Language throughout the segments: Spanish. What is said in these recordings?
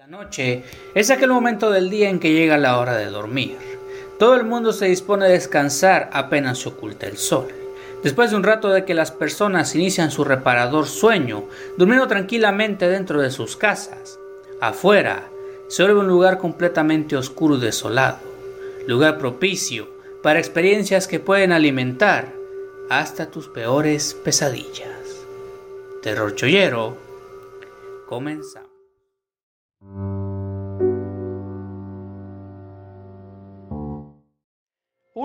La noche es aquel momento del día en que llega la hora de dormir. Todo el mundo se dispone a descansar apenas se oculta el sol. Después de un rato de que las personas inician su reparador sueño, durmiendo tranquilamente dentro de sus casas, afuera se vuelve un lugar completamente oscuro y desolado, lugar propicio para experiencias que pueden alimentar hasta tus peores pesadillas. Terror Chollero, comenzamos.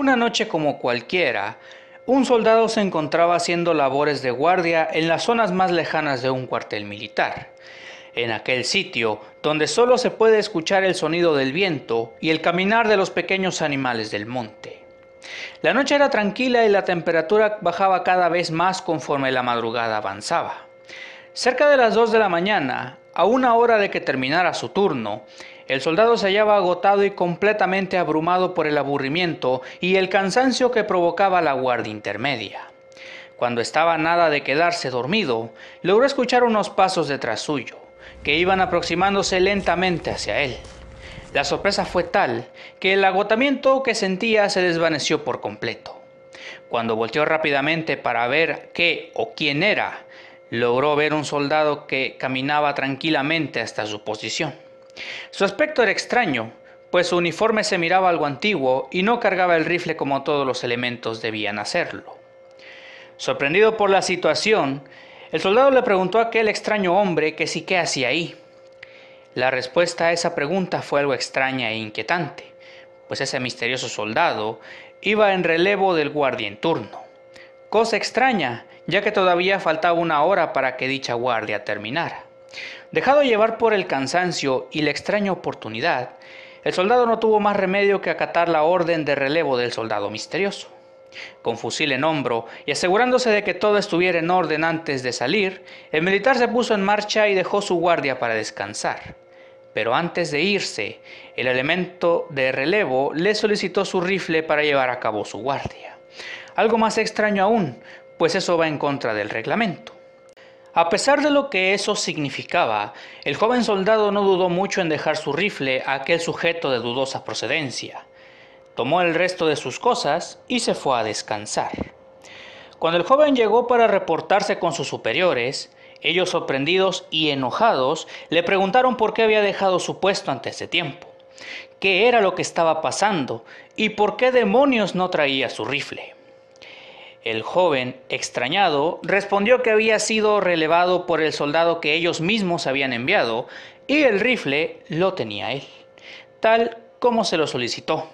Una noche como cualquiera, un soldado se encontraba haciendo labores de guardia en las zonas más lejanas de un cuartel militar, en aquel sitio donde solo se puede escuchar el sonido del viento y el caminar de los pequeños animales del monte. La noche era tranquila y la temperatura bajaba cada vez más conforme la madrugada avanzaba. Cerca de las 2 de la mañana, a una hora de que terminara su turno, el soldado se hallaba agotado y completamente abrumado por el aburrimiento y el cansancio que provocaba la guardia intermedia. Cuando estaba nada de quedarse dormido, logró escuchar unos pasos detrás suyo, que iban aproximándose lentamente hacia él. La sorpresa fue tal que el agotamiento que sentía se desvaneció por completo. Cuando volteó rápidamente para ver qué o quién era, logró ver un soldado que caminaba tranquilamente hasta su posición. Su aspecto era extraño, pues su uniforme se miraba algo antiguo y no cargaba el rifle como todos los elementos debían hacerlo. Sorprendido por la situación, el soldado le preguntó a aquel extraño hombre que sí qué hacía ahí. La respuesta a esa pregunta fue algo extraña e inquietante, pues ese misterioso soldado iba en relevo del guardia en turno. Cosa extraña, ya que todavía faltaba una hora para que dicha guardia terminara. Dejado llevar por el cansancio y la extraña oportunidad, el soldado no tuvo más remedio que acatar la orden de relevo del soldado misterioso. Con fusil en hombro y asegurándose de que todo estuviera en orden antes de salir, el militar se puso en marcha y dejó su guardia para descansar. Pero antes de irse, el elemento de relevo le solicitó su rifle para llevar a cabo su guardia. Algo más extraño aún, pues eso va en contra del reglamento. A pesar de lo que eso significaba, el joven soldado no dudó mucho en dejar su rifle a aquel sujeto de dudosa procedencia. Tomó el resto de sus cosas y se fue a descansar. Cuando el joven llegó para reportarse con sus superiores, ellos sorprendidos y enojados le preguntaron por qué había dejado su puesto antes de tiempo, qué era lo que estaba pasando y por qué demonios no traía su rifle. El joven, extrañado, respondió que había sido relevado por el soldado que ellos mismos habían enviado y el rifle lo tenía él, tal como se lo solicitó.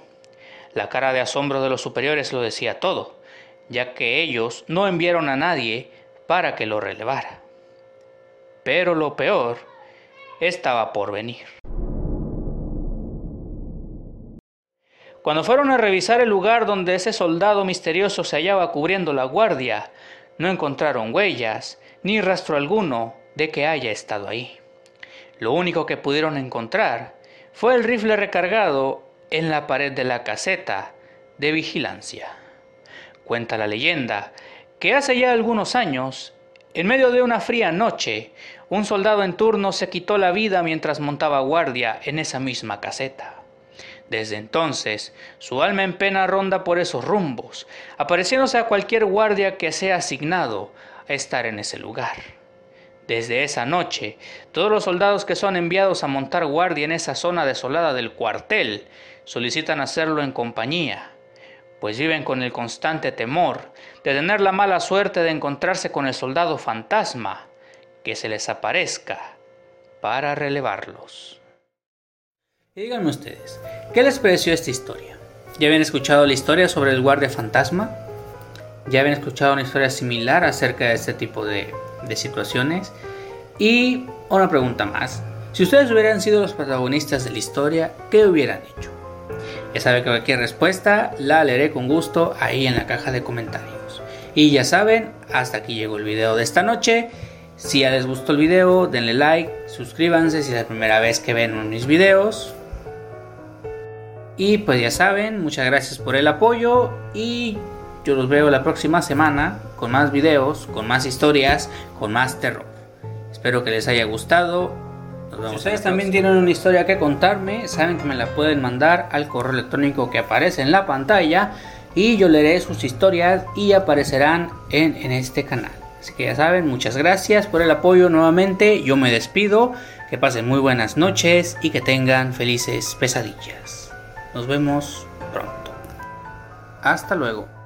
La cara de asombro de los superiores lo decía todo, ya que ellos no enviaron a nadie para que lo relevara. Pero lo peor estaba por venir. Cuando fueron a revisar el lugar donde ese soldado misterioso se hallaba cubriendo la guardia, no encontraron huellas ni rastro alguno de que haya estado ahí. Lo único que pudieron encontrar fue el rifle recargado en la pared de la caseta de vigilancia. Cuenta la leyenda que hace ya algunos años, en medio de una fría noche, un soldado en turno se quitó la vida mientras montaba guardia en esa misma caseta. Desde entonces, su alma en pena ronda por esos rumbos, apareciéndose a cualquier guardia que sea asignado a estar en ese lugar. Desde esa noche, todos los soldados que son enviados a montar guardia en esa zona desolada del cuartel solicitan hacerlo en compañía, pues viven con el constante temor de tener la mala suerte de encontrarse con el soldado fantasma que se les aparezca para relevarlos. Díganme ustedes, ¿Qué les pareció esta historia? ¿Ya habían escuchado la historia sobre el guardia fantasma? ¿Ya habían escuchado una historia similar acerca de este tipo de, situaciones? Y una pregunta más. Si ustedes hubieran sido los protagonistas de la historia, ¿qué hubieran hecho? Ya saben que cualquier respuesta la leeré con gusto ahí en la caja de comentarios. Y ya saben, hasta aquí llegó el video de esta noche. Si ya les gustó el video, denle like, suscríbanse si es la primera vez que ven mis videos. Y pues ya saben, muchas gracias por el apoyo y yo los veo la próxima semana con más videos, con más historias, con más terror. Espero que les haya gustado Si ustedes también tienen una historia que contarme, saben que me la pueden mandar al correo electrónico que aparece en la pantalla y yo leeré sus historias y aparecerán en, en este canal. Así que ya saben, muchas gracias por el apoyo nuevamente. Yo me despido. Que pasen muy buenas noches y que tengan felices pesadillas. Nos vemos pronto. Hasta luego.